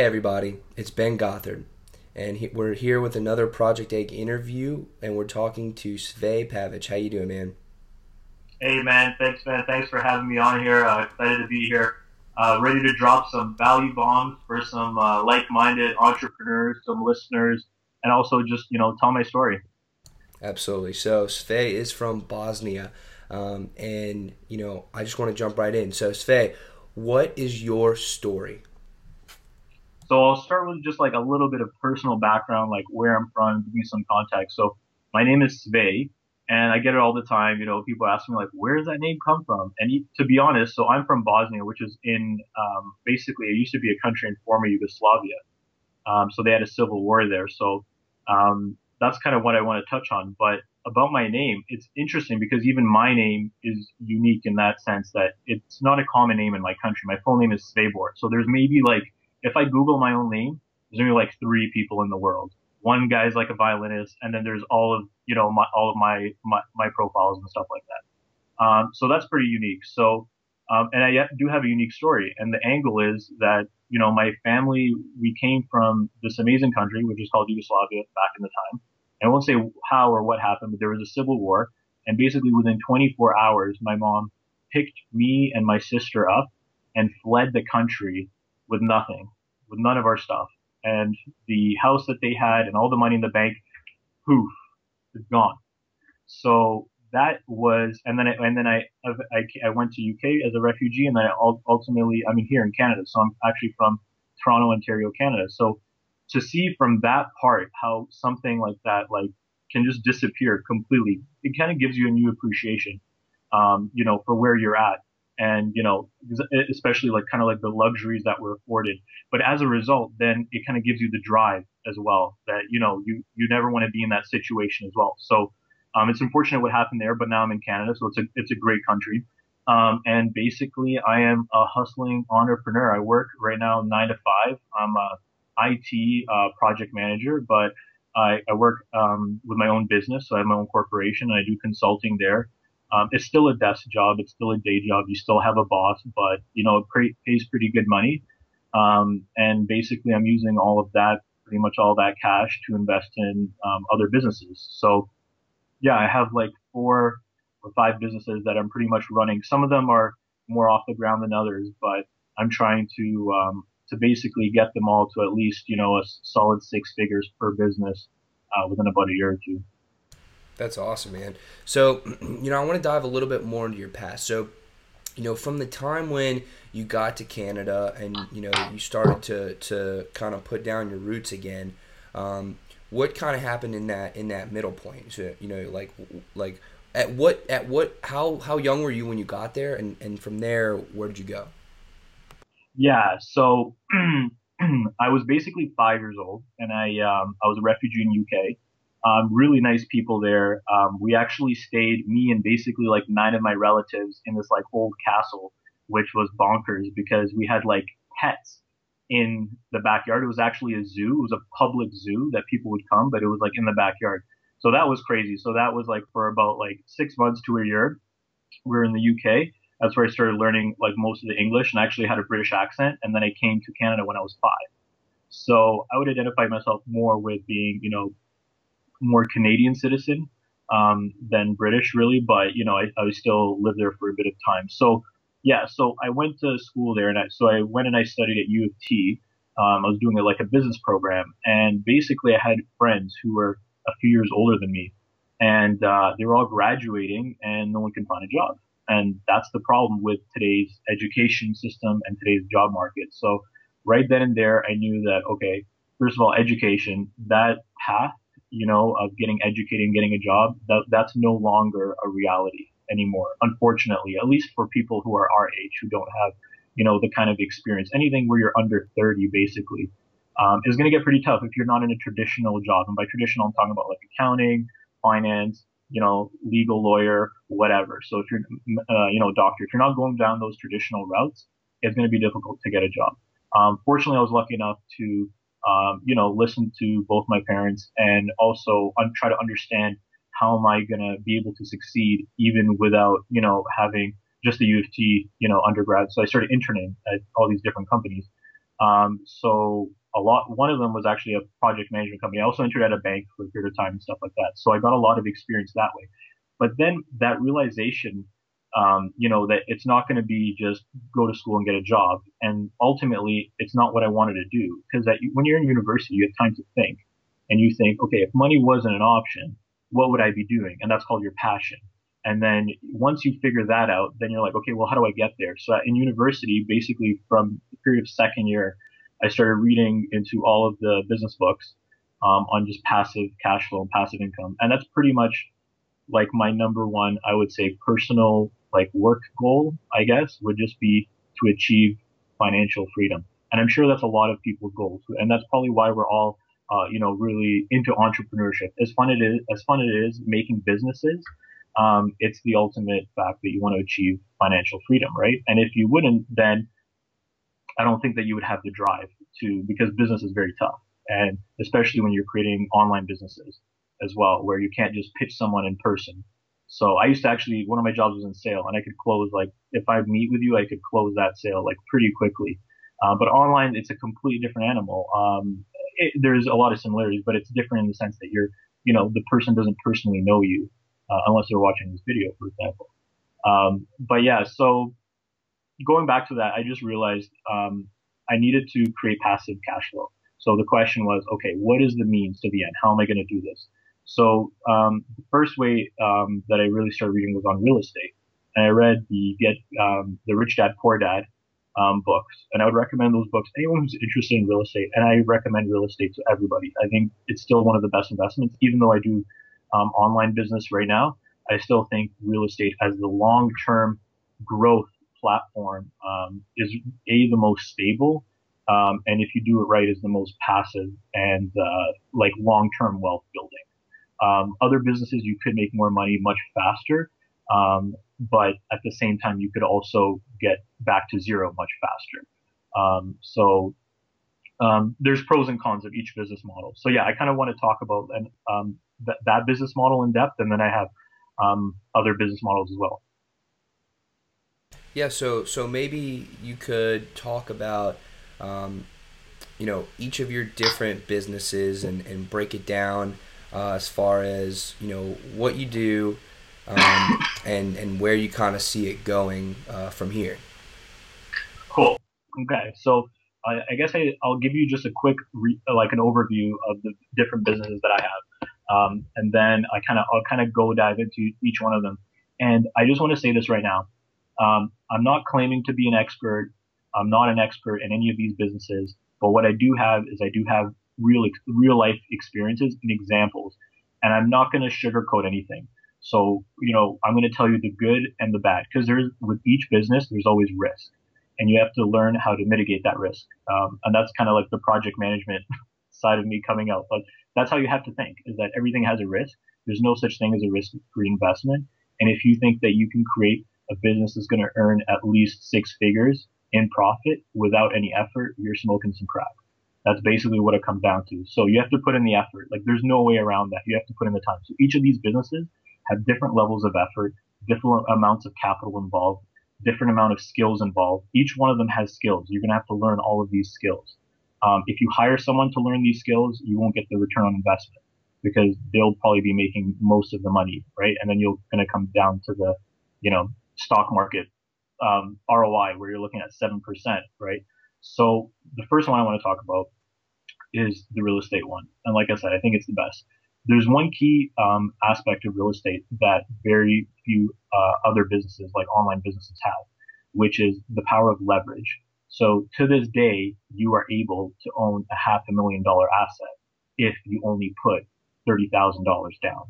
Hey everybody, it's Ben Gothard, and he, we're here with another Project Egg interview, and we're talking to Sve Pavic. How you doing, man? Hey man, thanks man, thanks for having me on here. Uh, excited to be here, uh, ready to drop some value bombs for some uh, like-minded entrepreneurs, some listeners, and also just you know tell my story. Absolutely. So Sve is from Bosnia, um, and you know I just want to jump right in. So Sve, what is your story? So I'll start with just like a little bit of personal background, like where I'm from, give you some context. So my name is Sve, and I get it all the time. You know, people ask me like, where does that name come from? And to be honest, so I'm from Bosnia, which is in um, basically it used to be a country in former Yugoslavia. Um, so they had a civil war there. So um, that's kind of what I want to touch on. But about my name, it's interesting because even my name is unique in that sense that it's not a common name in my country. My full name is Svabor. So there's maybe like if I Google my own name, there's only like three people in the world. One guy's like a violinist, and then there's all of you know my, all of my, my, my profiles and stuff like that. Um, so that's pretty unique. So um, and I do have a unique story, and the angle is that you know my family we came from this amazing country which is called Yugoslavia back in the time. And I won't say how or what happened, but there was a civil war, and basically within 24 hours, my mom picked me and my sister up and fled the country with nothing, with none of our stuff. And the house that they had and all the money in the bank, poof, gone. So that was, and then I, and then I, I, I went to UK as a refugee, and then I ultimately, I'm here in Canada. So I'm actually from Toronto, Ontario, Canada. So to see from that part how something like that, like, can just disappear completely, it kind of gives you a new appreciation, um, you know, for where you're at and you know especially like kind of like the luxuries that were afforded. But as a result then it kind of gives you the drive as well that you know you you never want to be in that situation as well. So um, it's unfortunate what happened there but now i'm in canada so it's a it's a great country. Um, and basically i am a hustling entrepreneur. I work right now nine to five. I'm a it uh, project manager but I, I work um, with my own business so i have my own corporation and i do consulting there um, it's still a desk job. It's still a day job. You still have a boss, but you know, it pays pretty good money. Um, and basically I'm using all of that, pretty much all that cash to invest in, um, other businesses. So yeah, I have like four or five businesses that I'm pretty much running. Some of them are more off the ground than others, but I'm trying to, um, to basically get them all to at least, you know, a solid six figures per business, uh, within about a year or two. That's awesome, man. So, you know, I want to dive a little bit more into your past. So, you know, from the time when you got to Canada and you know you started to to kind of put down your roots again, um, what kind of happened in that in that middle point? So, you know, like like at what at what how how young were you when you got there, and and from there, where did you go? Yeah, so I was basically five years old, and I um, I was a refugee in UK um, really nice people there. Um, we actually stayed, me and basically like nine of my relatives in this like old castle, which was bonkers because we had like pets in the backyard. It was actually a zoo. It was a public zoo that people would come, but it was like in the backyard. So that was crazy. So that was like for about like six months to a year. We were in the UK. That's where I started learning like most of the English and I actually had a British accent. And then I came to Canada when I was five. So I would identify myself more with being, you know, more Canadian citizen um, than British, really. But you know, I, I still lived there for a bit of time. So yeah, so I went to school there, and I, so I went and I studied at U of T. Um, I was doing a, like a business program, and basically I had friends who were a few years older than me, and uh, they were all graduating, and no one can find a job. And that's the problem with today's education system and today's job market. So right then and there, I knew that okay, first of all, education, that path you know, of getting educated and getting a job, that, that's no longer a reality anymore, unfortunately, at least for people who are our age who don't have, you know, the kind of experience. Anything where you're under 30, basically, um, is going to get pretty tough if you're not in a traditional job. And by traditional, I'm talking about like accounting, finance, you know, legal lawyer, whatever. So if you're, uh, you know, doctor, if you're not going down those traditional routes, it's going to be difficult to get a job. Um, fortunately, I was lucky enough to um, you know, listen to both my parents and also un- try to understand how am I going to be able to succeed even without, you know, having just the U of T, you know, undergrad. So I started interning at all these different companies. Um, so a lot, one of them was actually a project management company. I also entered at a bank for a period of time and stuff like that. So I got a lot of experience that way. But then that realization, um, you know, that it's not going to be just go to school and get a job. And ultimately, it's not what I wanted to do because that when you're in university, you have time to think and you think, okay, if money wasn't an option, what would I be doing? And that's called your passion. And then once you figure that out, then you're like, okay, well, how do I get there? So in university, basically from the period of second year, I started reading into all of the business books um, on just passive cash flow and passive income. And that's pretty much like my number one, I would say, personal like work goal, I guess, would just be to achieve financial freedom. And I'm sure that's a lot of people's goals. And that's probably why we're all, uh, you know, really into entrepreneurship. As fun it is, as fun it is making businesses, um, it's the ultimate fact that you want to achieve financial freedom, right? And if you wouldn't, then I don't think that you would have the drive to, because business is very tough. And especially when you're creating online businesses as well, where you can't just pitch someone in person. So I used to actually, one of my jobs was in sale and I could close like, if I meet with you, I could close that sale like pretty quickly. Uh, but online, it's a completely different animal. Um, it, there's a lot of similarities, but it's different in the sense that you're, you know, the person doesn't personally know you uh, unless they're watching this video, for example. Um, but yeah, so going back to that, I just realized um, I needed to create passive cash flow. So the question was, okay, what is the means to the end? How am I going to do this? So um, the first way um, that I really started reading was on real estate, and I read the Get um, the Rich Dad Poor Dad um, books, and I would recommend those books anyone who's interested in real estate. And I recommend real estate to everybody. I think it's still one of the best investments, even though I do um, online business right now. I still think real estate as the long term growth platform um, is a the most stable, um, and if you do it right, is the most passive and uh, like long term wealth building. Um, other businesses you could make more money much faster, um, but at the same time you could also get back to zero much faster. Um, so um, there's pros and cons of each business model. So yeah, I kind of want to talk about and th- that business model in depth, and then I have other business models as well. Yeah, so so maybe you could talk about, um, you know, each of your different businesses and, and break it down uh, as far as you know what you do, um, and and where you kind of see it going uh, from here. Cool. Okay, so I, I guess I, will give you just a quick re, like an overview of the different businesses that I have, um, and then I kind of I'll kind of go dive into each one of them. And I just want to say this right now. Um, I'm not claiming to be an expert. I'm not an expert in any of these businesses, but what I do have is I do have real real life experiences and examples, and I'm not going to sugarcoat anything. So you know, I'm going to tell you the good and the bad because there's with each business there's always risk, and you have to learn how to mitigate that risk. Um, and that's kind of like the project management side of me coming out. But that's how you have to think: is that everything has a risk. There's no such thing as a risk-free investment. And if you think that you can create a business that's going to earn at least six figures in profit without any effort, you're smoking some crack. That's basically what it comes down to. So you have to put in the effort. Like there's no way around that. You have to put in the time. So each of these businesses have different levels of effort, different amounts of capital involved, different amount of skills involved. Each one of them has skills. You're going to have to learn all of these skills. Um, if you hire someone to learn these skills, you won't get the return on investment because they'll probably be making most of the money, right? And then you're going to come down to the, you know, stock market um, ROI where you're looking at 7%, right? So the first one I want to talk about is the real estate one. And like I said, I think it's the best. There's one key um, aspect of real estate that very few uh, other businesses, like online businesses, have, which is the power of leverage. So to this day, you are able to own a half a million dollar asset if you only put $30,000 down,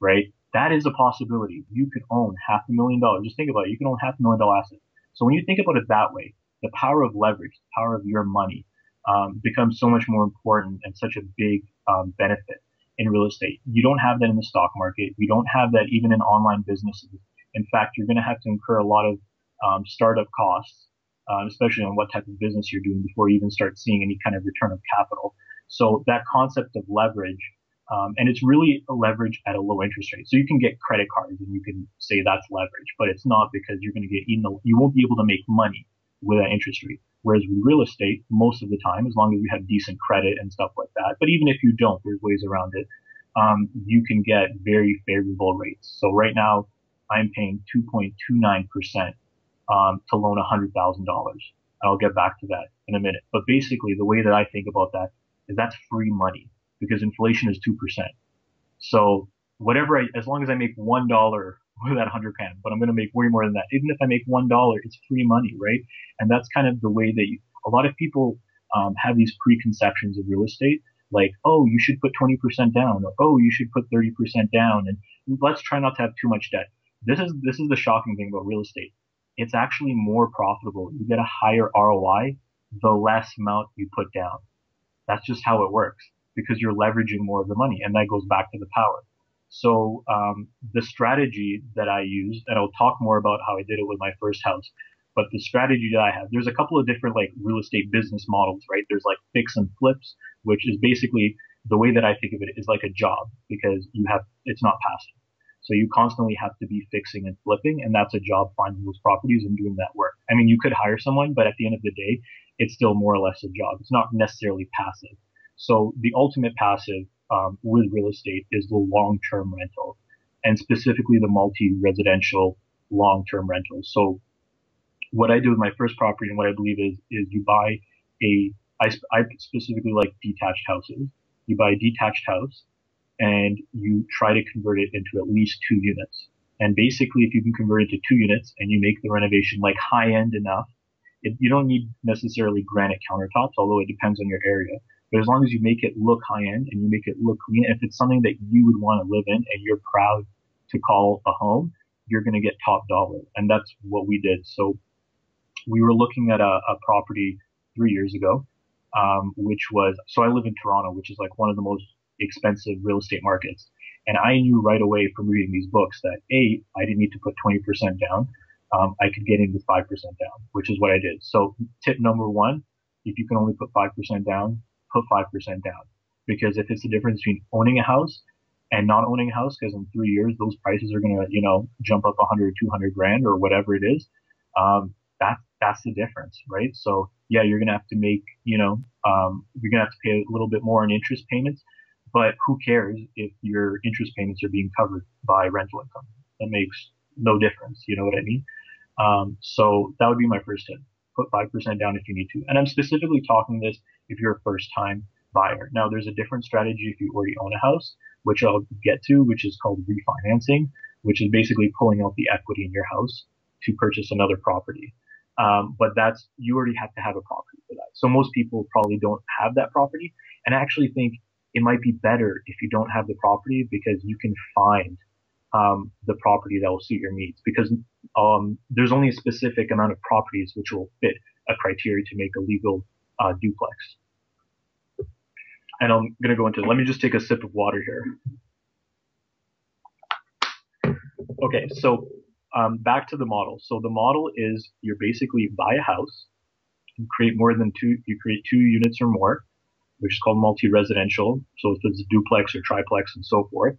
right? That is a possibility. You could own half a million dollars. Just think about it. You can own half a million dollar asset. So when you think about it that way, the power of leverage, the power of your money, um, becomes so much more important and such a big um, benefit in real estate. You don't have that in the stock market. You don't have that even in online businesses. In fact, you're going to have to incur a lot of um, startup costs, uh, especially on what type of business you're doing before you even start seeing any kind of return of capital. So that concept of leverage um, and it's really a leverage at a low interest rate. So you can get credit cards and you can say that's leverage, but it's not because you're going to get, know, you won't be able to make money with that interest rate. Whereas real estate, most of the time, as long as you have decent credit and stuff like that, but even if you don't, there's ways around it. Um, you can get very favorable rates. So right now, I'm paying 2.29% um, to loan $100,000. I'll get back to that in a minute. But basically, the way that I think about that is that's free money because inflation is 2%. So whatever I, as long as I make $1 with that 100 grand, but I'm going to make way more than that. Even if I make $1, it's free money, right? And that's kind of the way that you, a lot of people um, have these preconceptions of real estate like, oh, you should put 20% down, or oh, you should put 30% down, and let's try not to have too much debt. This is this is the shocking thing about real estate. It's actually more profitable. You get a higher ROI the less amount you put down. That's just how it works because you're leveraging more of the money, and that goes back to the power. So um, the strategy that I used, and I'll talk more about how I did it with my first house, but the strategy that I have, there's a couple of different like real estate business models, right? There's like fix and flips, which is basically the way that I think of it is like a job because you have, it's not passive. So you constantly have to be fixing and flipping, and that's a job finding those properties and doing that work. I mean, you could hire someone, but at the end of the day, it's still more or less a job. It's not necessarily passive. So the ultimate passive um, with real estate is the long-term rental, and specifically the multi-residential long-term rentals. So what I do with my first property and what I believe is, is you buy a, I, I specifically like detached houses. You buy a detached house and you try to convert it into at least two units. And basically, if you can convert it to two units and you make the renovation like high end enough, it, you don't need necessarily granite countertops, although it depends on your area. But as long as you make it look high end and you make it look clean, if it's something that you would want to live in and you're proud to call a home, you're going to get top dollar. And that's what we did. So we were looking at a, a property three years ago, um, which was so I live in Toronto, which is like one of the most expensive real estate markets. And I knew right away from reading these books that a I didn't need to put 20% down. Um, I could get in with 5% down, which is what I did. So tip number one, if you can only put 5% down, put 5% down. Because if it's the difference between owning a house and not owning a house, because in three years, those prices are going to, you know, jump up 100, 200 grand or whatever it is. Um, that's that's the difference, right? So yeah, you're gonna have to make, you know, um, you're gonna have to pay a little bit more in interest payments, but who cares if your interest payments are being covered by rental income? That makes no difference. You know what I mean? Um, so that would be my first tip. Put 5% down if you need to. And I'm specifically talking this if you're a first time buyer. Now there's a different strategy if you already own a house, which I'll get to, which is called refinancing, which is basically pulling out the equity in your house to purchase another property. Um, but that's, you already have to have a property for that. So most people probably don't have that property. And I actually think it might be better if you don't have the property because you can find, um, the property that will suit your needs because, um, there's only a specific amount of properties which will fit a criteria to make a legal, uh, duplex. And I'm going to go into, let me just take a sip of water here. Okay. So um, back to the model. So the model is you're basically buy a house, you create more than two, you create two units or more, which is called multi-residential. So if it's a duplex or triplex and so forth,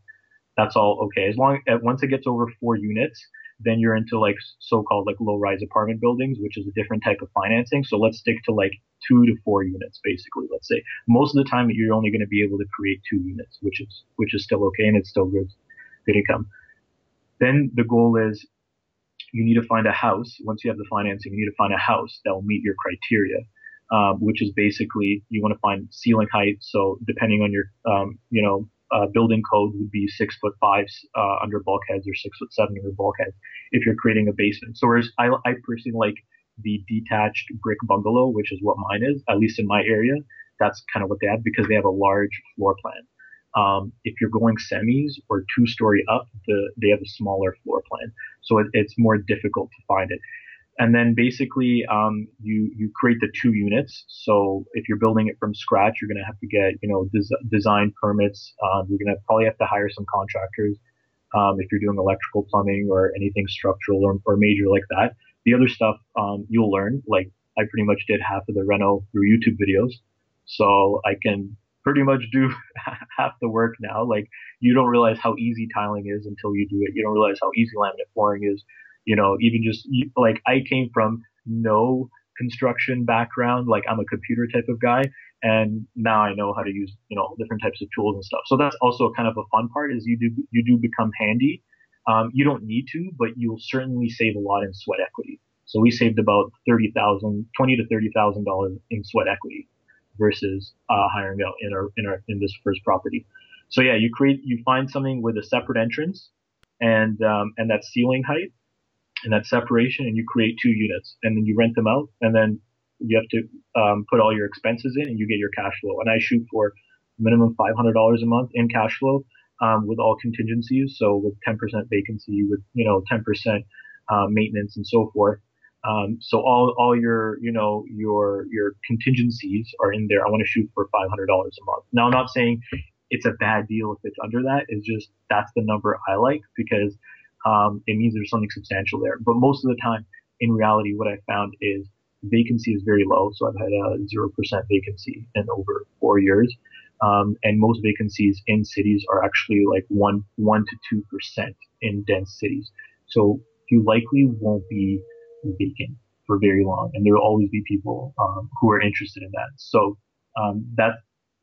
that's all okay. As long as once it gets over four units, then you're into like so-called like low-rise apartment buildings, which is a different type of financing. So let's stick to like two to four units, basically. Let's say most of the time you're only going to be able to create two units, which is which is still okay and it's still good, good income. Then the goal is you need to find a house. Once you have the financing, you need to find a house that will meet your criteria, um, which is basically you want to find ceiling height. So depending on your, um, you know, uh, building code would be six foot five uh, under bulkheads or six foot seven under bulkheads if you're creating a basement. So whereas I, I personally like the detached brick bungalow, which is what mine is, at least in my area. That's kind of what they have because they have a large floor plan. Um, if you're going semis or two story up, the, they have a smaller floor plan. So it, it's more difficult to find it. And then basically, um, you, you create the two units. So if you're building it from scratch, you're going to have to get, you know, des- design permits. Um, you're going to probably have to hire some contractors. Um, if you're doing electrical plumbing or anything structural or, or major like that. The other stuff, um, you'll learn. Like I pretty much did half of the reno through YouTube videos. So I can pretty much do half the work now. Like you don't realize how easy tiling is until you do it. You don't realize how easy laminate flooring is. You know, even just like I came from no construction background. Like I'm a computer type of guy, and now I know how to use you know different types of tools and stuff. So that's also kind of a fun part is you do you do become handy. Um, you don't need to, but you'll certainly save a lot in sweat equity. So we saved about thirty thousand, twenty to thirty thousand dollars in sweat equity versus uh, hiring out in our in our in this first property. So yeah, you create you find something with a separate entrance and um, and that ceiling height and that separation, and you create two units, and then you rent them out, and then you have to um, put all your expenses in, and you get your cash flow. And I shoot for minimum five hundred dollars a month in cash flow um, with all contingencies, so with ten percent vacancy, with you know ten percent uh, maintenance and so forth. Um, so all, all your, you know, your, your contingencies are in there. I want to shoot for $500 a month. Now, I'm not saying it's a bad deal if it's under that. It's just that's the number I like because um, it means there's something substantial there. But most of the time, in reality, what I found is vacancy is very low. So I've had a zero percent vacancy in over four years, um, and most vacancies in cities are actually like one one to two percent in dense cities. So you likely won't be vacant for very long, and there will always be people um, who are interested in that. So um, that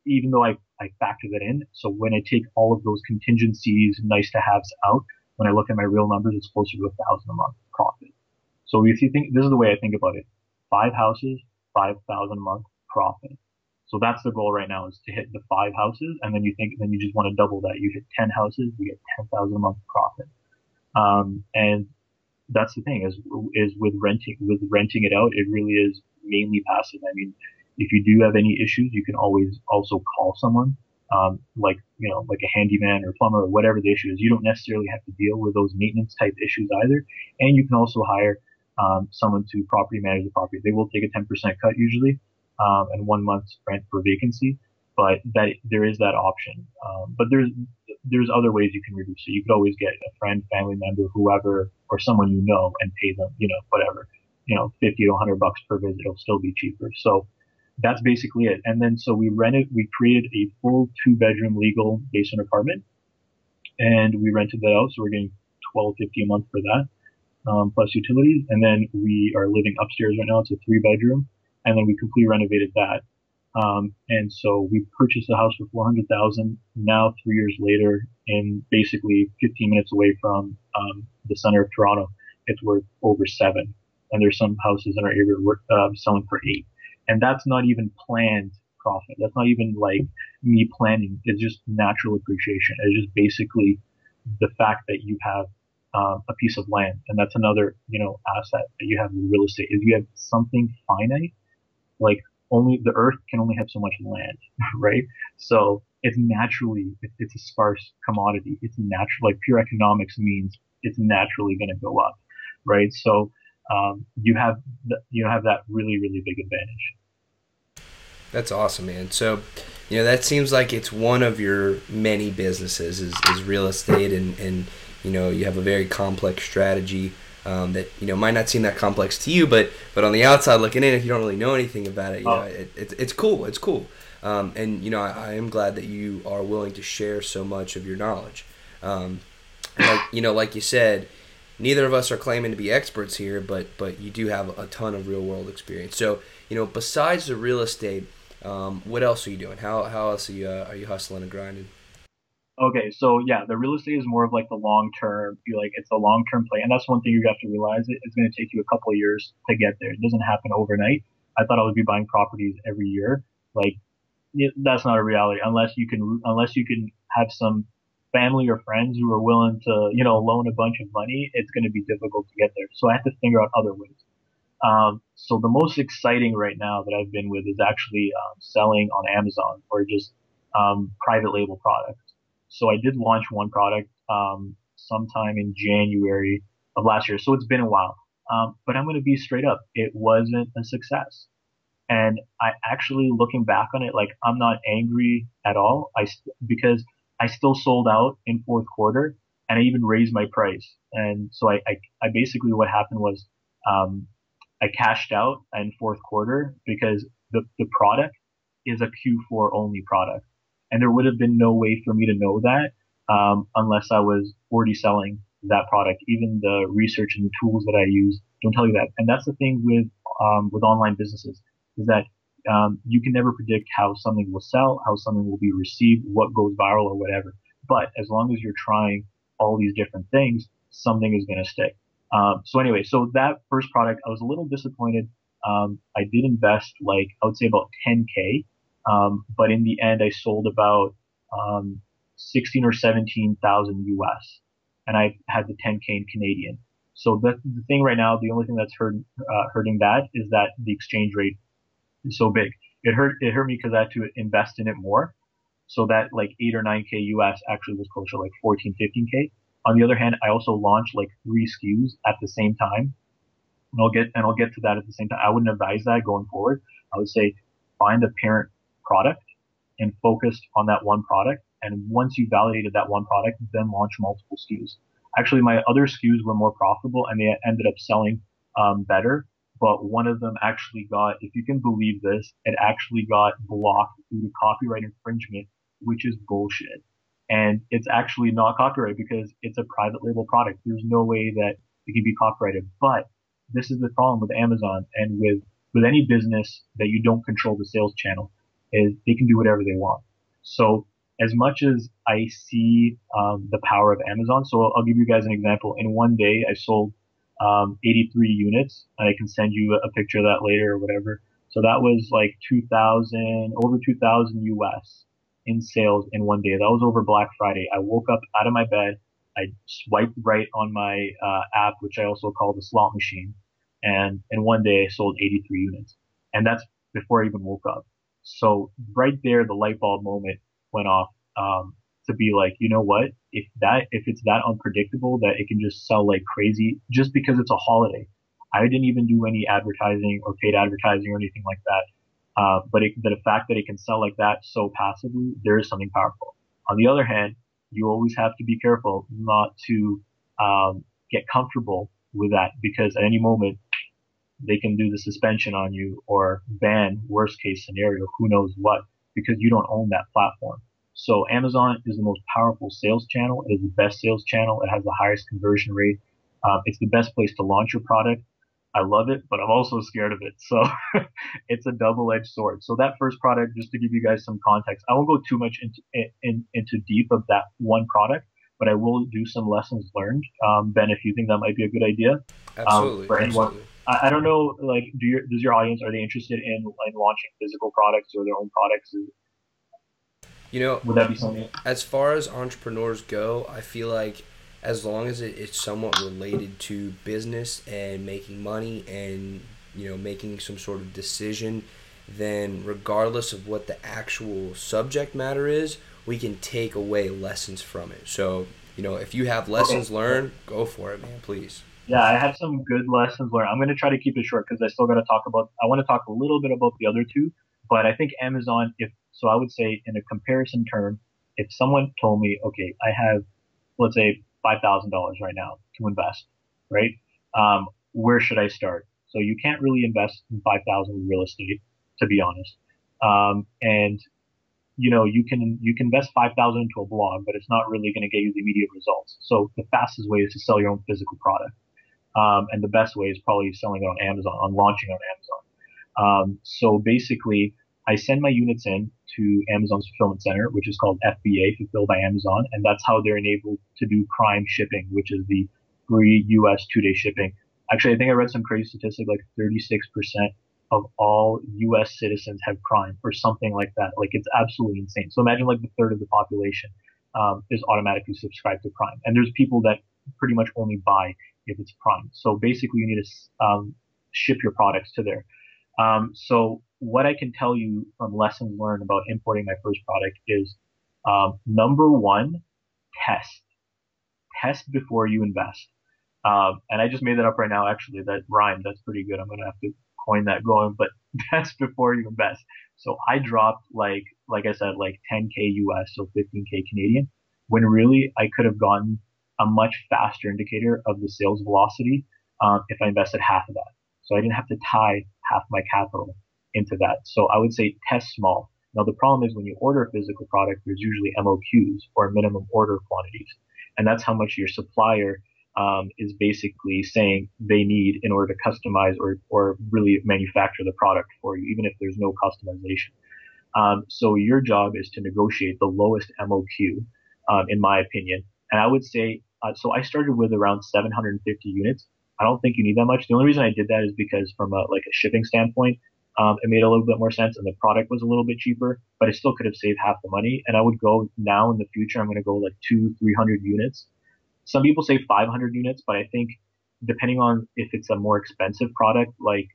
even though I I factor that in. So when I take all of those contingencies, nice to haves out, when I look at my real numbers, it's closer to a thousand a month profit. So if you think, this is the way I think about it. Five houses, 5,000 a month profit. So that's the goal right now is to hit the five houses. And then you think, then you just want to double that. You hit 10 houses, you get 10,000 a month profit. Um, and that's the thing is, is with renting, with renting it out, it really is mainly passive. I mean, if you do have any issues, you can always also call someone, um, like, you know, like a handyman or plumber or whatever the issue is. You don't necessarily have to deal with those maintenance type issues either. And you can also hire, um, someone to property manage the property. They will take a 10% cut usually, um, and one month's rent for vacancy. But that there is that option. Um, but there's there's other ways you can reduce it. You could always get a friend, family member, whoever, or someone you know, and pay them, you know, whatever, you know, 50 to 100 bucks per visit. It'll still be cheaper. So that's basically it. And then so we rented, we created a full two bedroom legal basement apartment and we rented that out. So we're getting 1250 a month for that, um, plus utilities. And then we are living upstairs right now. It's a three bedroom. And then we completely renovated that. Um, and so we purchased the house for 400,000 now three years later and basically 15 minutes away from, um, the center of Toronto. It's worth over seven. And there's some houses in our area worth, uh, selling for eight and that's not even planned profit. That's not even like me planning. It's just natural appreciation. It's just basically the fact that you have um, a piece of land, and that's another you know asset that you have in real estate. If you have something finite, like only the earth can only have so much land, right? So it's naturally it's a scarce commodity. It's natural. Like pure economics means it's naturally going to go up, right? So um, you have you have that really really big advantage. That's awesome, man. So, you know, that seems like it's one of your many businesses is, is real estate, and and you know you have a very complex strategy. Um, that you know might not seem that complex to you, but but on the outside looking in, if you don't really know anything about it, you oh. know, it, it, it's cool. It's cool, um, and you know I, I, am glad that you are willing to share so much of your knowledge. Um, like you know, like you said, neither of us are claiming to be experts here, but but you do have a ton of real world experience. So you know, besides the real estate, um, what else are you doing? How how else are you uh, are you hustling and grinding? Okay, so yeah, the real estate is more of like the long term. Like it's a long term play, and that's one thing you have to realize. It's going to take you a couple of years to get there. It doesn't happen overnight. I thought I would be buying properties every year. Like that's not a reality unless you can unless you can have some family or friends who are willing to, you know, loan a bunch of money, it's going to be difficult to get there. So I have to figure out other ways. Um, so the most exciting right now that I've been with is actually um, selling on Amazon or just um, private label products. So I did launch one product um, sometime in January of last year. So it's been a while. Um, but I'm going to be straight up. It wasn't a success. And I actually looking back on it, like I'm not angry at all. I, because I still sold out in fourth quarter and I even raised my price. And so I, I, I basically what happened was, um, I cashed out in fourth quarter because the, the product is a Q4 only product. And there would have been no way for me to know that, um, unless I was already selling that product. Even the research and the tools that I use don't tell you that. And that's the thing with um, with online businesses is that um, you can never predict how something will sell, how something will be received, what goes viral or whatever. But as long as you're trying all these different things, something is going to stick. Um, so anyway, so that first product, I was a little disappointed. Um, I did invest like I would say about 10k, um, but in the end, I sold about um, 16 or 17,000 US, and I had the 10k in Canadian. So the, the thing right now, the only thing that's hurt, uh, hurting that is that the exchange rate is so big. It hurt it hurt me because I had to invest in it more. So that like eight or nine k US actually was closer to like 14, 15 k. On the other hand, I also launched like three SKUs at the same time. And I'll get and I'll get to that at the same time. I wouldn't advise that going forward. I would say find a parent product and focus on that one product. And once you validated that one product, then launch multiple SKUs. Actually, my other SKUs were more profitable and they ended up selling um, better but one of them actually got, if you can believe this, it actually got blocked due to copyright infringement, which is bullshit. And it's actually not copyright because it's a private label product. There's no way that it can be copyrighted. But this is the problem with Amazon and with, with any business that you don't control the sales channel is they can do whatever they want. So as much as I see um, the power of Amazon, so I'll give you guys an example. In one day, I sold um, 83 units. I can send you a picture of that later or whatever. So that was like 2000, over 2000 US in sales in one day. That was over Black Friday. I woke up out of my bed. I swiped right on my uh, app, which I also call the slot machine. And in one day I sold 83 units. And that's before I even woke up. So right there, the light bulb moment went off. Um, to be like, you know what? If that, if it's that unpredictable that it can just sell like crazy just because it's a holiday. I didn't even do any advertising or paid advertising or anything like that. Uh, but it, the fact that it can sell like that so passively, there is something powerful. On the other hand, you always have to be careful not to um, get comfortable with that because at any moment they can do the suspension on you or ban worst case scenario, who knows what, because you don't own that platform. So Amazon is the most powerful sales channel. It is the best sales channel. It has the highest conversion rate. Um, it's the best place to launch your product. I love it, but I'm also scared of it. So it's a double-edged sword. So that first product, just to give you guys some context, I won't go too much into in, into deep of that one product, but I will do some lessons learned. Um, ben, if you think that might be a good idea, absolutely. Um, for anyone, absolutely. I, I, don't know, like, do your does your audience are they interested in, in launching physical products or their own products? You know, would that be something? As far as entrepreneurs go, I feel like as long as it, it's somewhat related to business and making money and you know making some sort of decision, then regardless of what the actual subject matter is, we can take away lessons from it. So you know, if you have lessons okay. learned, go for it, man. Please. Yeah, I have some good lessons learned. I'm going to try to keep it short because I still got to talk about. I want to talk a little bit about the other two, but I think Amazon, if so I would say in a comparison term, if someone told me, okay, I have, let's say $5,000 right now to invest, right? Um, where should I start? So you can't really invest in 5,000 in real estate, to be honest. Um, and you know, you can, you can invest 5,000 into a blog, but it's not really going to get you the immediate results. So the fastest way is to sell your own physical product. Um, and the best way is probably selling it on Amazon, on launching on Amazon. Um, so basically, I send my units in to Amazon's fulfillment center, which is called FBA, fulfilled by Amazon, and that's how they're enabled to do Prime shipping, which is the free U.S. two-day shipping. Actually, I think I read some crazy statistic, like 36% of all U.S. citizens have Prime, or something like that. Like it's absolutely insane. So imagine like the third of the population um, is automatically subscribed to Prime, and there's people that pretty much only buy if it's Prime. So basically, you need to um, ship your products to there. Um, so what I can tell you from lessons learned about importing my first product is um, number one, test. Test before you invest. Um, and I just made that up right now. Actually, that rhymed. That's pretty good. I'm gonna have to coin that going. But test before you invest. So I dropped like, like I said, like 10k US, so 15k Canadian, when really I could have gotten a much faster indicator of the sales velocity um, if I invested half of that. So I didn't have to tie half my capital into that. So I would say test small. Now the problem is when you order a physical product, there's usually MOQs or minimum order quantities, and that's how much your supplier um, is basically saying they need in order to customize or, or really manufacture the product for you, even if there's no customization. Um, so your job is to negotiate the lowest MOQ, um, in my opinion. And I would say, uh, so I started with around 750 units. I don't think you need that much. The only reason I did that is because from a, like a shipping standpoint, um, it made a little bit more sense and the product was a little bit cheaper, but I still could have saved half the money. And I would go now in the future, I'm going to go like two, 300 units. Some people say 500 units, but I think depending on if it's a more expensive product, like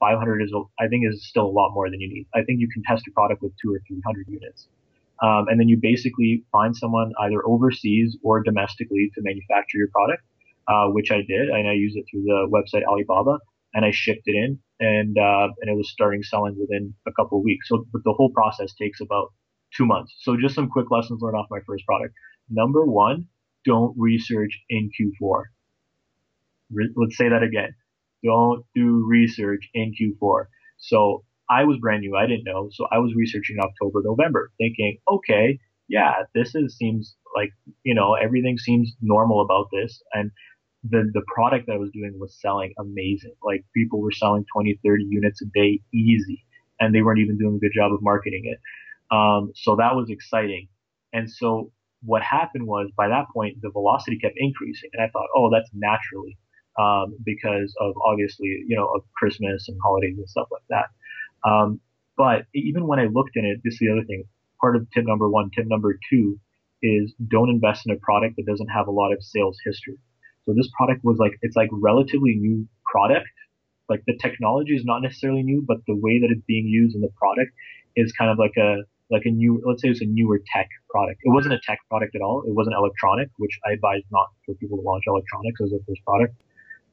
500 is, I think is still a lot more than you need. I think you can test a product with two or 300 units. Um, and then you basically find someone either overseas or domestically to manufacture your product, uh, which I did. And I used it through the website Alibaba and I shipped it in and, uh, and it was starting selling within a couple of weeks. So, but the whole process takes about two months. So just some quick lessons learned off my first product. Number one, don't research in Q4. Re- let's say that again. Don't do research in Q4. So I was brand new. I didn't know. So I was researching October, November, thinking, okay, yeah, this is, seems like, you know, everything seems normal about this. And the, the product that I was doing was selling amazing. Like people were selling 20, 30 units a day easy and they weren't even doing a good job of marketing it. Um, so that was exciting. And so what happened was by that point, the velocity kept increasing. And I thought, oh, that's naturally, um, because of obviously, you know, of Christmas and holidays and stuff like that. Um, but even when I looked in it, this is the other thing. Part of tip number one, tip number two is don't invest in a product that doesn't have a lot of sales history. So this product was like, it's like relatively new product. Like the technology is not necessarily new, but the way that it's being used in the product is kind of like a, like a new, let's say it's a newer tech product. It wasn't a tech product at all. It wasn't electronic, which I advise not for people to launch electronics as a first product,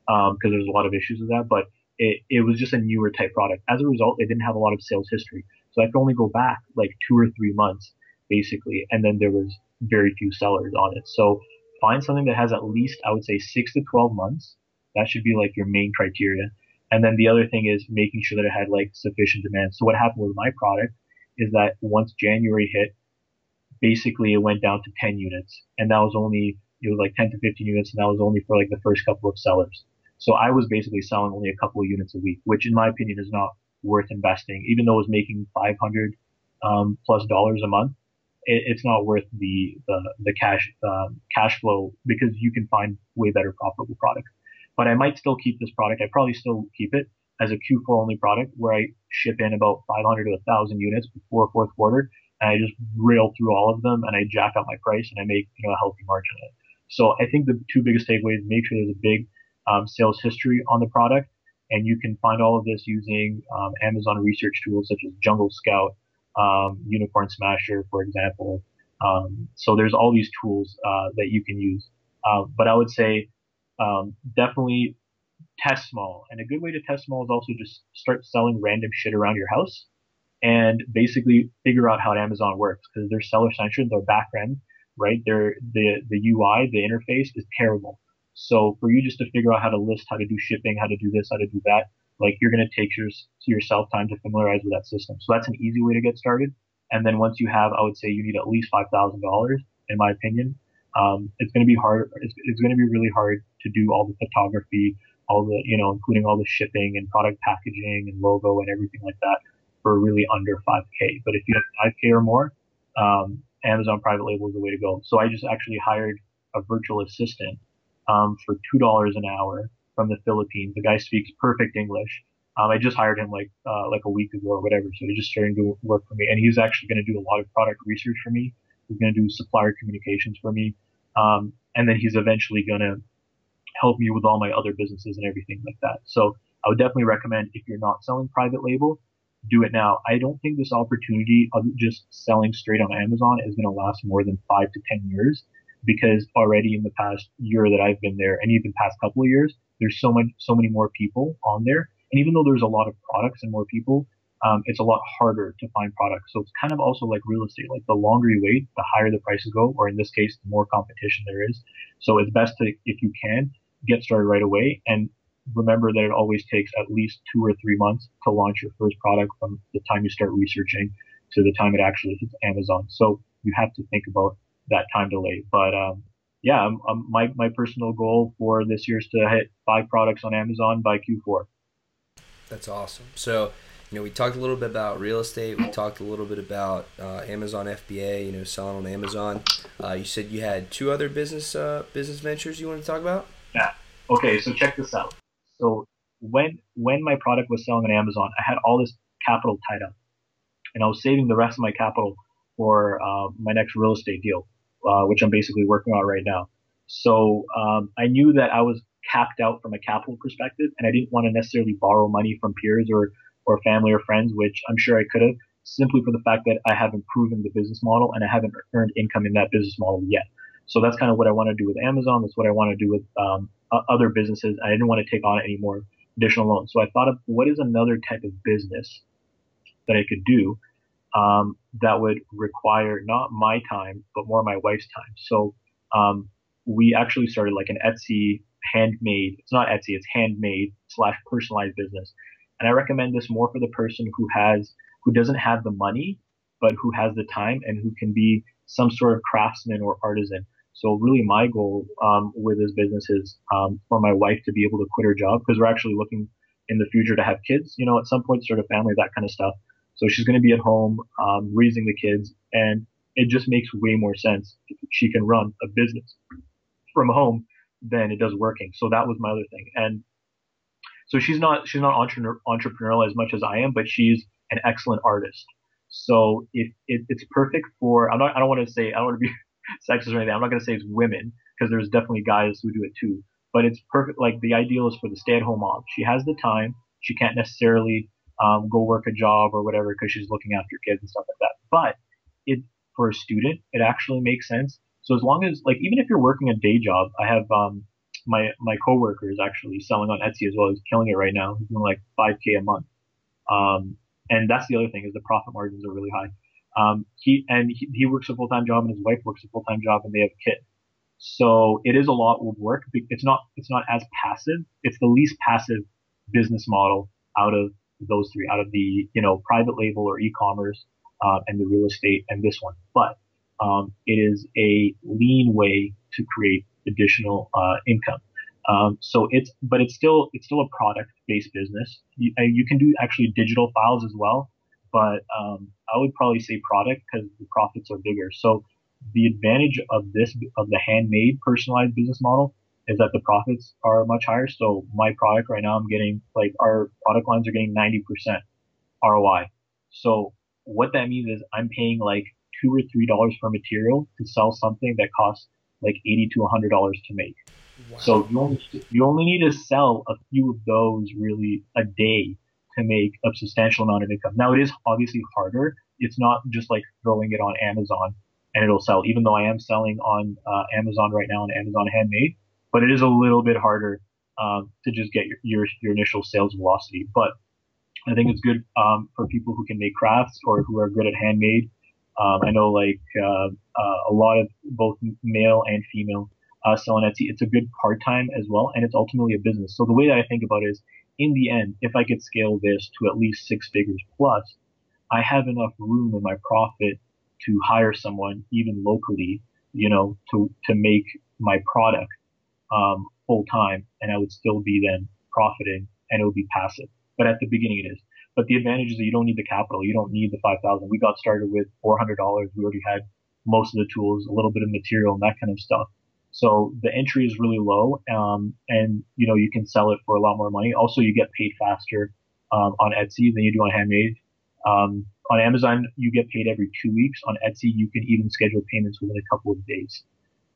um, because there's a lot of issues with that. But it, it was just a newer type product. As a result, it didn't have a lot of sales history. So I could only go back like two or three months, basically, and then there was very few sellers on it. So find something that has at least, I would say, six to 12 months. That should be like your main criteria. And then the other thing is making sure that it had like sufficient demand. So what happened with my product is that once January hit, basically it went down to 10 units and that was only, it was like 10 to 15 units and that was only for like the first couple of sellers. So I was basically selling only a couple of units a week, which in my opinion is not worth investing, even though it was making 500 um, plus dollars a month. It, it's not worth the the, the cash um, cash flow because you can find way better profitable products. But I might still keep this product. I probably still keep it as a Q4 only product where I ship in about 500 to 1,000 units before fourth quarter, and I just rail through all of them and I jack up my price and I make you know a healthy margin on it. So I think the two biggest takeaways: make sure there's a big um, sales history on the product, and you can find all of this using um, Amazon research tools such as Jungle Scout, um, Unicorn Smasher, for example. Um, so there's all these tools uh, that you can use. Uh, but I would say um, definitely test small. And a good way to test small is also just start selling random shit around your house and basically figure out how Amazon works because their Seller Central, their backend, right? Their the the UI, the interface is terrible. So for you just to figure out how to list, how to do shipping, how to do this, how to do that, like you're going to take your, yourself time to familiarize with that system. So that's an easy way to get started. And then once you have, I would say you need at least $5,000 in my opinion. Um, it's going to be hard. It's, it's going to be really hard to do all the photography, all the, you know, including all the shipping and product packaging and logo and everything like that for really under 5K. But if you have 5K or more, um, Amazon private label is the way to go. So I just actually hired a virtual assistant um, for two dollars an hour from the Philippines. The guy speaks perfect English. Um, I just hired him like uh, like a week ago or whatever, so he's just starting to work for me. And he's actually going to do a lot of product research for me. He's going to do supplier communications for me, um, and then he's eventually going to help me with all my other businesses and everything like that. So I would definitely recommend if you're not selling private label, do it now. I don't think this opportunity of just selling straight on Amazon is going to last more than five to ten years because already in the past year that I've been there and even past couple of years, there's so much, so many more people on there. And even though there's a lot of products and more people, um, it's a lot harder to find products. So it's kind of also like real estate. Like the longer you wait, the higher the prices go, or in this case, the more competition there is. So it's best to, if you can, get started right away. And remember that it always takes at least two or three months to launch your first product from the time you start researching to the time it actually hits Amazon. So you have to think about that time delay. But um, yeah, I'm, I'm, my my personal goal for this year is to hit five products on Amazon by Q4. That's awesome. So, you know, we talked a little bit about real estate. We talked a little bit about uh, Amazon FBA. You know, selling on Amazon. Uh, you said you had two other business uh, business ventures you want to talk about. Yeah. Okay. So check this out. So when when my product was selling on Amazon, I had all this capital tied up, and I was saving the rest of my capital for uh, my next real estate deal, uh, which I'm basically working on right now. So um, I knew that I was capped out from a capital perspective, and I didn't want to necessarily borrow money from peers or or family or friends, which I'm sure I could have, simply for the fact that I haven't proven the business model and I haven't earned income in that business model yet. So that's kind of what I want to do with Amazon. That's what I want to do with um, other businesses. I didn't want to take on any more additional loans. So I thought of what is another type of business that I could do um, that would require not my time, but more my wife's time. So um, we actually started like an Etsy handmade, it's not Etsy, it's handmade slash personalized business. And I recommend this more for the person who has, who doesn't have the money, but who has the time and who can be some sort of craftsman or artisan. So really my goal um, with this business is um, for my wife to be able to quit her job because we're actually looking in the future to have kids, you know, at some point, sort of family, that kind of stuff. So she's going to be at home um, raising the kids, and it just makes way more sense if she can run a business from home than it does working. So that was my other thing, and so she's not she's not entrepreneur, entrepreneurial as much as I am, but she's an excellent artist. So it, it it's perfect for I'm not I don't want to say I don't want to be sexist or anything. I'm not going to say it's women because there's definitely guys who do it too. But it's perfect. Like the ideal is for the stay-at-home mom. She has the time. She can't necessarily um, go work a job or whatever because she's looking after kids and stuff like that. But it for a student, it actually makes sense. So as long as like even if you're working a day job, I have um, my my coworker is actually selling on Etsy as well. He's killing it right now. He's doing like 5k a month. Um, and that's the other thing is the profit margins are really high. Um, he and he, he works a full time job and his wife works a full time job and they have a kid. So it is a lot of work. It's not it's not as passive. It's the least passive business model out of those three, out of the you know private label or e-commerce uh, and the real estate and this one. But um, it is a lean way to create additional uh, income. Um, so it's, but it's still, it's still a product based business. You, you, can do actually digital files as well, but um, I would probably say product because the profits are bigger. So the advantage of this, of the handmade personalized business model is that the profits are much higher. So my product right now, I'm getting like our product lines are getting 90% ROI. So what that means is I'm paying like two or three dollars for material to sell something that costs like 80 to 100 dollars to make. Wow. So you only, you only need to sell a few of those really a day to make a substantial amount of income. Now it is obviously harder. It's not just like throwing it on Amazon and it'll sell. Even though I am selling on uh, Amazon right now on Amazon Handmade, but it is a little bit harder um, to just get your, your, your initial sales velocity. But I think it's good um, for people who can make crafts or who are good at handmade. Um, I know like uh, uh, a lot of both male and female uh, sell on Etsy. It's a good part time as well, and it's ultimately a business. So the way that I think about it is, in the end, if I could scale this to at least six figures plus, I have enough room in my profit to hire someone even locally, you know, to to make my product um, full time, and I would still be then profiting, and it would be passive. But at the beginning, it is. But the advantage is that you don't need the capital. You don't need the 5000 We got started with $400. We already had most of the tools, a little bit of material and that kind of stuff. So the entry is really low, um, and you know you can sell it for a lot more money. Also, you get paid faster um, on Etsy than you do on Handmade. Um, on Amazon, you get paid every two weeks. On Etsy, you can even schedule payments within a couple of days.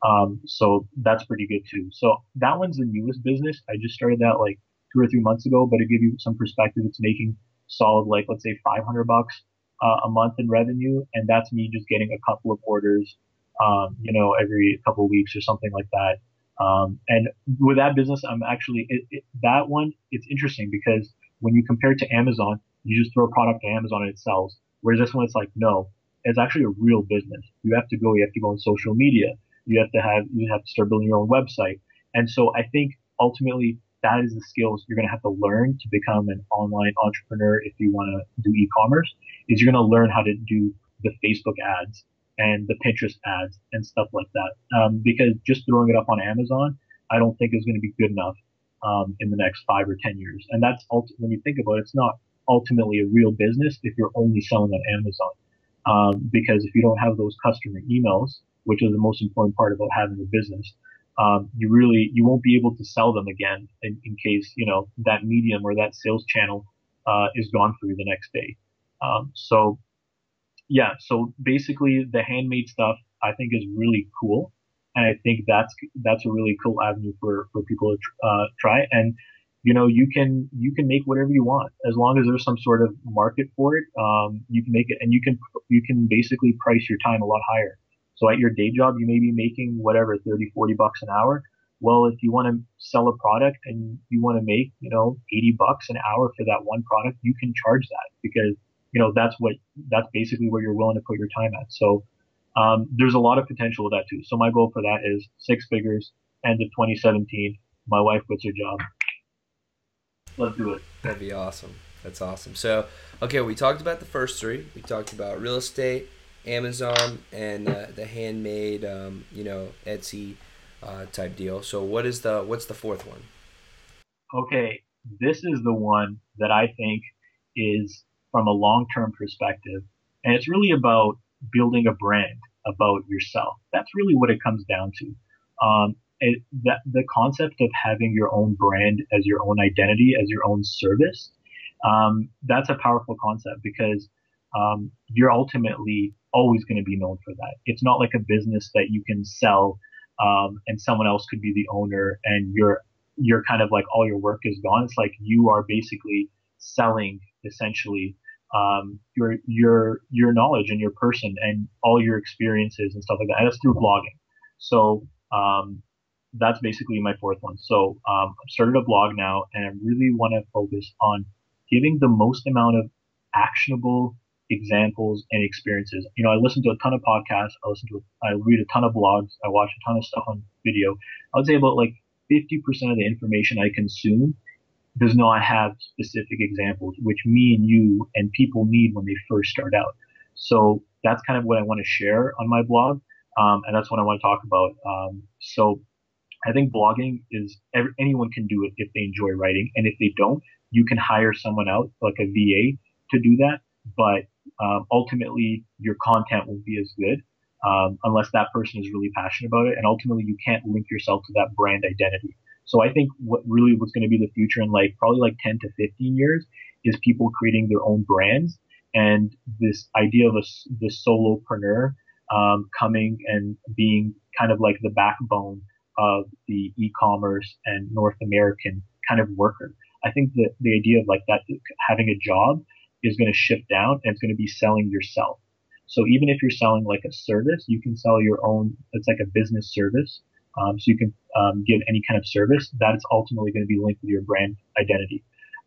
Um, so that's pretty good too. So that one's the newest business. I just started that like two or three months ago, but to give you some perspective, it's making solid like let's say 500 bucks uh, a month in revenue, and that's me just getting a couple of orders, um, you know, every couple of weeks or something like that. Um, and with that business, I'm actually it, it, that one. It's interesting because when you compare it to Amazon, you just throw a product to Amazon and it sells. Whereas this one, it's like no, it's actually a real business. You have to go. You have to go on social media. You have to have you have to start building your own website. And so I think ultimately that is the skills you're going to have to learn to become an online entrepreneur if you want to do e-commerce is you're going to learn how to do the Facebook ads and the Pinterest ads and stuff like that. Um, because just throwing it up on Amazon, I don't think is going to be good enough um, in the next five or ten years. And that's ulti- when you think about it, it's not ultimately a real business if you're only selling on Amazon. Um, because if you don't have those customer emails, which is the most important part about having a business, um, you really you won't be able to sell them again in, in case you know that medium or that sales channel uh, is gone for you the next day. Um, so yeah, so basically the handmade stuff I think is really cool, and I think that's that's a really cool avenue for for people to uh, try. And you know you can you can make whatever you want as long as there's some sort of market for it. Um, you can make it, and you can you can basically price your time a lot higher. So at your day job, you may be making whatever 30, 40 bucks an hour. Well, if you want to sell a product and you want to make, you know, 80 bucks an hour for that one product, you can charge that because, you know, that's what, that's basically where you're willing to put your time at. So, um, there's a lot of potential with that too. So my goal for that is six figures, end of 2017. My wife quits her job. Let's do it. That'd be awesome. That's awesome. So, okay, we talked about the first three. We talked about real estate, Amazon and uh, the handmade, um, you know, Etsy uh, type deal. So what is the what's the fourth one? Okay, this is the one that I think is from a long term perspective, and it's really about building a brand about yourself. That's really what it comes down to. Um, it, that the concept of having your own brand as your own identity, as your own service, um, that's a powerful concept because um, you're ultimately always going to be known for that. It's not like a business that you can sell um, and someone else could be the owner and you're you're kind of like all your work is gone. It's like you are basically selling essentially um, your your your knowledge and your person and all your experiences and stuff like that. And that's through blogging. So um, that's basically my fourth one. So um, I've started a blog now, and I really want to focus on giving the most amount of actionable examples and experiences. You know, I listen to a ton of podcasts. I listen to, I read a ton of blogs. I watch a ton of stuff on video. I would say about like 50% of the information I consume does not have specific examples, which me and you and people need when they first start out. So that's kind of what I want to share on my blog. Um, and that's what I want to talk about. Um, so I think blogging is anyone can do it if they enjoy writing. And if they don't, you can hire someone out, like a VA to do that. But um, ultimately your content won't be as good um, unless that person is really passionate about it. And ultimately, you can't link yourself to that brand identity. So I think what really what's going to be the future in like probably like 10 to 15 years is people creating their own brands and this idea of a this solopreneur um, coming and being kind of like the backbone of the e-commerce and North American kind of worker. I think that the idea of like that having a job is going to shift down and it's going to be selling yourself. So even if you're selling like a service, you can sell your own, it's like a business service. Um, so you can um, give any kind of service that is ultimately going to be linked with your brand identity.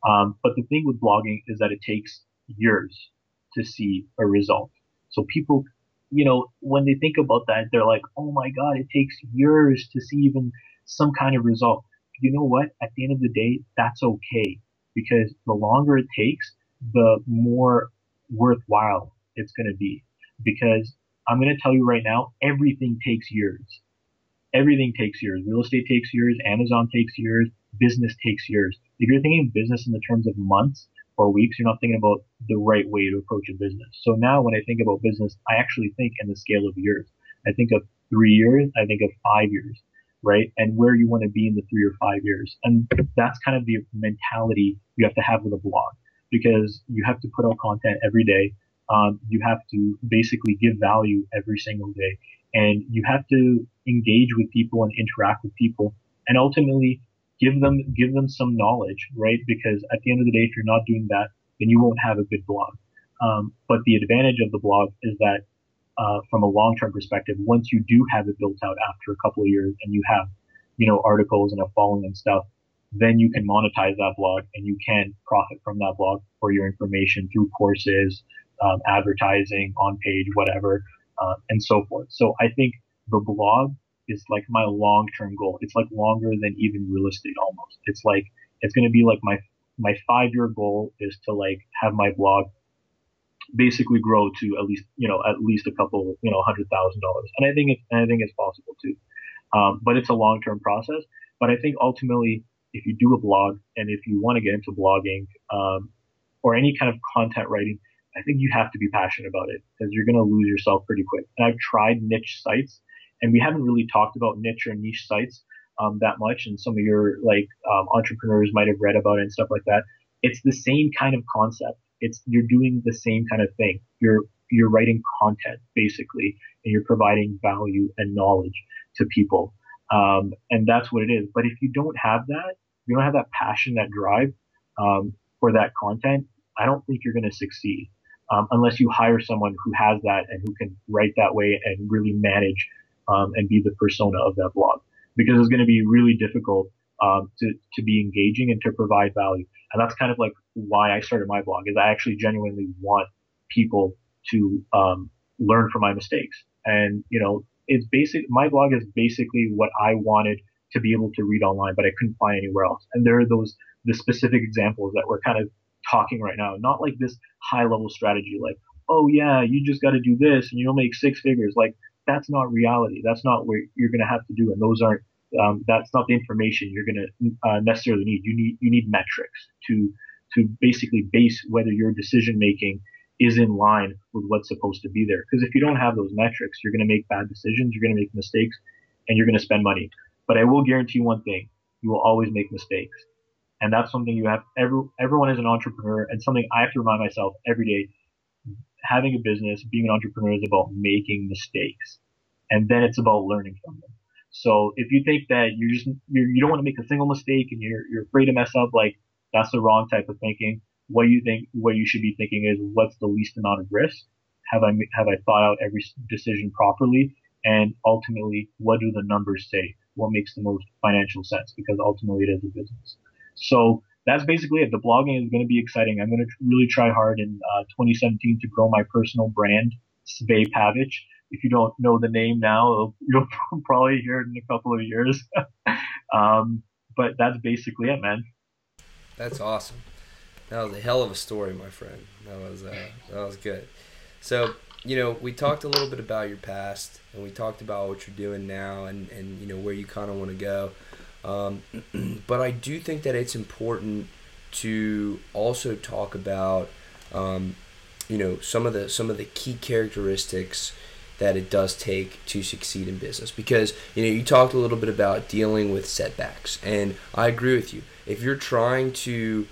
Um, but the thing with blogging is that it takes years to see a result. So people, you know, when they think about that, they're like, oh my God, it takes years to see even some kind of result. You know what? At the end of the day, that's okay because the longer it takes, the more worthwhile it's going to be. Because I'm going to tell you right now, everything takes years. Everything takes years. Real estate takes years. Amazon takes years. Business takes years. If you're thinking business in the terms of months or weeks, you're not thinking about the right way to approach a business. So now when I think about business, I actually think in the scale of years. I think of three years. I think of five years, right? And where you want to be in the three or five years. And that's kind of the mentality you have to have with a blog because you have to put out content every day. Um, you have to basically give value every single day and you have to engage with people and interact with people and ultimately give them, give them some knowledge, right? Because at the end of the day, if you're not doing that, then you won't have a good blog. Um, but the advantage of the blog is that uh, from a long-term perspective, once you do have it built out after a couple of years and you have, you know, articles and a following and stuff, then you can monetize that blog and you can profit from that blog for your information through courses, um, advertising on page, whatever, uh, and so forth. So I think the blog is like my long term goal. It's like longer than even real estate almost. It's like, it's going to be like my, my five year goal is to like have my blog basically grow to at least you know at least a couple you know hundred thousand dollars. And I think it's and I think it's possible too. Um, but it's a long term process. But I think ultimately, if you do a blog and if you want to get into blogging um, or any kind of content writing, I think you have to be passionate about it because you're going to lose yourself pretty quick. And I've tried niche sites, and we haven't really talked about niche or niche sites um, that much. And some of your like um, entrepreneurs might have read about it and stuff like that. It's the same kind of concept. It's you're doing the same kind of thing. You're you're writing content basically, and you're providing value and knowledge to people. Um, and that's what it is. But if you don't have that, you don't have that passion, that drive um, for that content, I don't think you're going to succeed um, unless you hire someone who has that and who can write that way and really manage um, and be the persona of that blog. Because it's going to be really difficult um, to, to be engaging and to provide value. And that's kind of like why I started my blog is I actually genuinely want people to um, learn from my mistakes. And, you know, it's basic. My blog is basically what I wanted to be able to read online, but I couldn't find anywhere else. And there are those the specific examples that we're kind of talking right now, not like this high level strategy, like oh yeah, you just got to do this and you'll make six figures. Like that's not reality. That's not what you're going to have to do, and those aren't. Um, that's not the information you're going to uh, necessarily need. You need you need metrics to to basically base whether your decision making is in line with what's supposed to be there. Because if you don't have those metrics, you're going to make bad decisions, you're going to make mistakes, and you're going to spend money. But I will guarantee you one thing: you will always make mistakes, and that's something you have. Every everyone is an entrepreneur, and something I have to remind myself every day. Having a business, being an entrepreneur is about making mistakes, and then it's about learning from them. So if you think that you're just you're, you do not want to make a single mistake and you're you're afraid to mess up, like that's the wrong type of thinking what you think, what you should be thinking is what's the least amount of risk? Have I, have I thought out every decision properly? And ultimately, what do the numbers say? What makes the most financial sense? Because ultimately it is a business. So that's basically it. The blogging is going to be exciting. I'm going to really try hard in uh, 2017 to grow my personal brand, Sve Pavic. If you don't know the name now, you'll probably hear it in a couple of years. um, but that's basically it, man. That's awesome. That was a hell of a story, my friend. That was uh, that was good. So you know, we talked a little bit about your past, and we talked about what you're doing now, and and you know where you kind of want to go. Um, but I do think that it's important to also talk about, um, you know, some of the some of the key characteristics that it does take to succeed in business because you know you talked a little bit about dealing with setbacks and I agree with you if you're trying to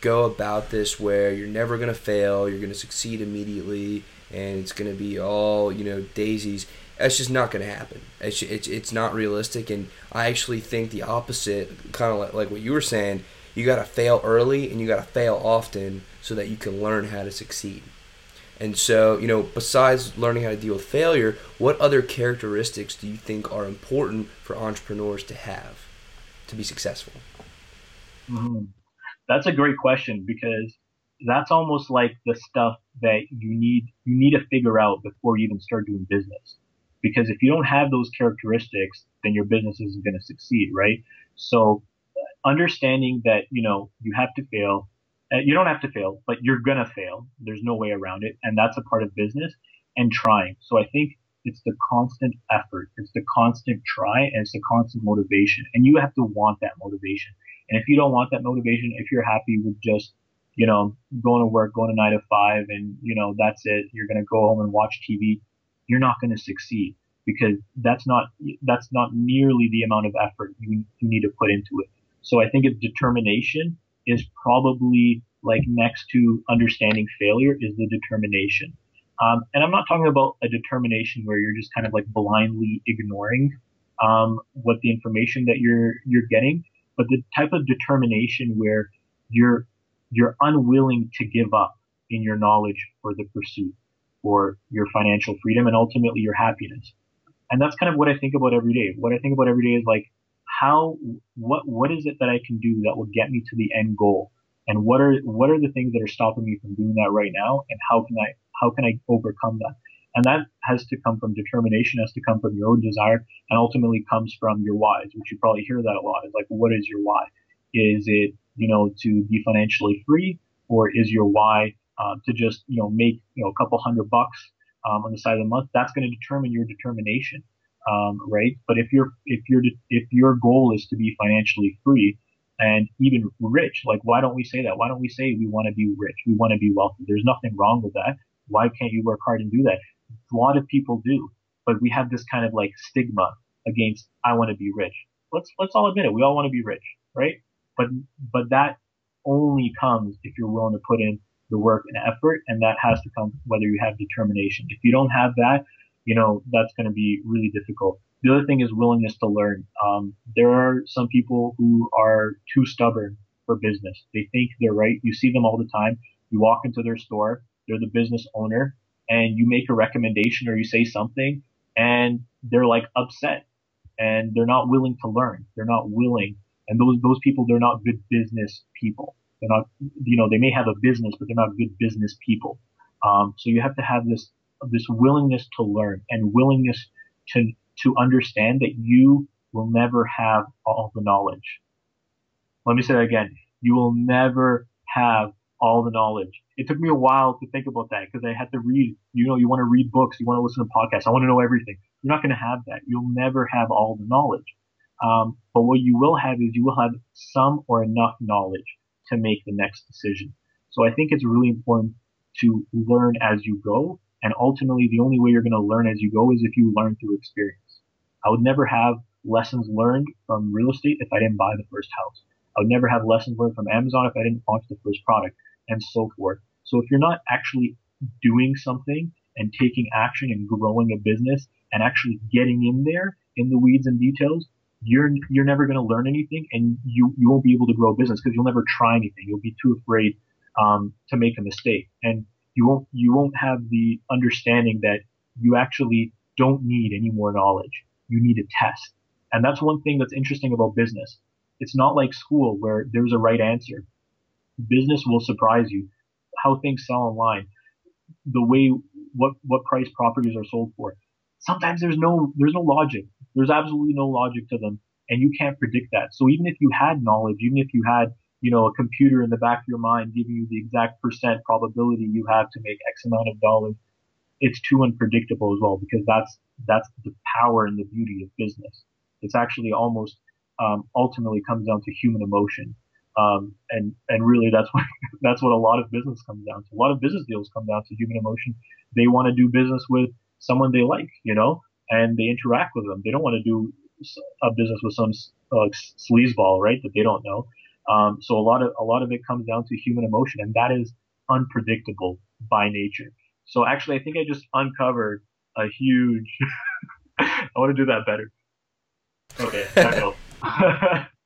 go about this where you're never going to fail, you're going to succeed immediately, and it's going to be all, you know, daisies. That's just not going to happen. It's, it's, it's not realistic. And I actually think the opposite, kind of like, like what you were saying, you got to fail early and you got to fail often so that you can learn how to succeed. And so, you know, besides learning how to deal with failure, what other characteristics do you think are important for entrepreneurs to have to be successful? Mm-hmm. That's a great question because that's almost like the stuff that you need you need to figure out before you even start doing business. Because if you don't have those characteristics, then your business isn't going to succeed, right? So understanding that you know you have to fail, uh, you don't have to fail, but you're gonna fail. There's no way around it, and that's a part of business. And trying. So I think it's the constant effort, it's the constant try, and it's the constant motivation, and you have to want that motivation. And if you don't want that motivation, if you're happy with just, you know, going to work, going to nine to five and, you know, that's it, you're going to go home and watch TV, you're not going to succeed because that's not, that's not nearly the amount of effort you, you need to put into it. So I think if determination is probably like next to understanding failure is the determination. Um, and I'm not talking about a determination where you're just kind of like blindly ignoring um, what the information that you're you're getting but the type of determination where you're you're unwilling to give up in your knowledge or the pursuit or your financial freedom and ultimately your happiness. And that's kind of what I think about every day. What I think about every day is like how what what is it that I can do that will get me to the end goal? And what are what are the things that are stopping me from doing that right now? And how can I how can I overcome that? And that has to come from determination, has to come from your own desire, and ultimately comes from your whys, which you probably hear that a lot. Is like, what is your why? Is it, you know, to be financially free, or is your why uh, to just you know make you know a couple hundred bucks um, on the side of the month, that's going to determine your determination, um, right? But if your if your if your goal is to be financially free and even rich, like why don't we say that? Why don't we say we want to be rich? We want to be wealthy. There's nothing wrong with that. Why can't you work hard and do that? A lot of people do, but we have this kind of like stigma against I want to be rich. Let's let's all admit it. We all want to be rich, right? But but that only comes if you're willing to put in the work and effort, and that has to come whether you have determination. If you don't have that, you know that's going to be really difficult. The other thing is willingness to learn. Um, there are some people who are too stubborn for business. They think they're right. You see them all the time. You walk into their store, they're the business owner, and you make a recommendation or you say something, and they're like upset and they're not willing to learn. They're not willing. And those, those people, they're not good business people. They're not, you know, they may have a business, but they're not good business people. Um, so you have to have this, this willingness to learn and willingness to, to understand that you will never have all the knowledge. Let me say that again. You will never have all the knowledge. It took me a while to think about that because I had to read, you know, you want to read books, you want to listen to podcasts. I want to know everything. You're not going to have that. You'll never have all the knowledge. Um, but what you will have is you will have some or enough knowledge to make the next decision. So I think it's really important to learn as you go. And ultimately, the only way you're going to learn as you go is if you learn through experience. I would never have lessons learned from real estate if I didn't buy the first house. I would never have lessons learned from Amazon if I didn't launch the first product and so forth. So if you're not actually doing something and taking action and growing a business and actually getting in there in the weeds and details, you're you're never going to learn anything, and you you won't be able to grow a business because you'll never try anything. You'll be too afraid um, to make a mistake, and you won't you won't have the understanding that you actually don't need any more knowledge. You need a test, and that's one thing that's interesting about business. It's not like school where there's a right answer. Business will surprise you. How things sell online, the way what what price properties are sold for. Sometimes there's no there's no logic. There's absolutely no logic to them, and you can't predict that. So even if you had knowledge, even if you had you know a computer in the back of your mind giving you the exact percent probability you have to make X amount of dollars, it's too unpredictable as well because that's that's the power and the beauty of business. It's actually almost um, ultimately comes down to human emotion. Um, and and really that's what that's what a lot of business comes down to. A lot of business deals come down to human emotion. They want to do business with someone they like, you know, and they interact with them. They don't want to do a business with some uh, sleazeball, right? That they don't know. Um, so a lot of a lot of it comes down to human emotion, and that is unpredictable by nature. So actually, I think I just uncovered a huge. I want to do that better. Okay,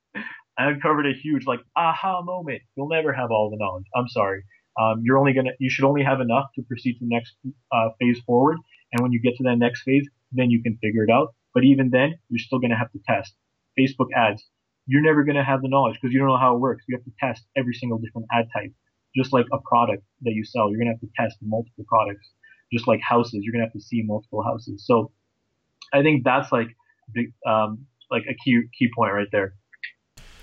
I uncovered a huge like aha moment. You'll never have all the knowledge. I'm sorry. Um, you're only gonna you should only have enough to proceed to the next uh, phase forward. And when you get to that next phase, then you can figure it out. But even then, you're still gonna have to test. Facebook ads. You're never gonna have the knowledge because you don't know how it works. You have to test every single different ad type. Just like a product that you sell, you're gonna have to test multiple products. Just like houses, you're gonna have to see multiple houses. So I think that's like um, like a key key point right there.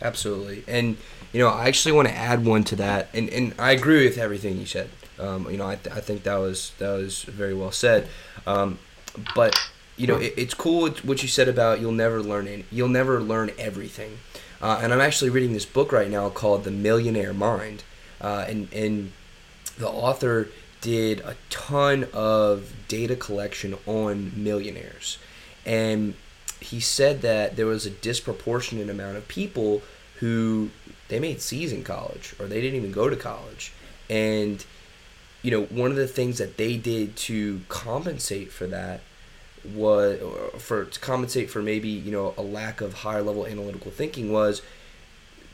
Absolutely, and you know, I actually want to add one to that, and, and I agree with everything you said. Um, you know, I, th- I think that was that was very well said. Um, but you know, it, it's cool what you said about you'll never learn it. You'll never learn everything. Uh, and I'm actually reading this book right now called The Millionaire Mind, uh, and and the author did a ton of data collection on millionaires, and he said that there was a disproportionate amount of people who they made C's in college or they didn't even go to college. And, you know, one of the things that they did to compensate for that was for to compensate for maybe, you know, a lack of higher level analytical thinking was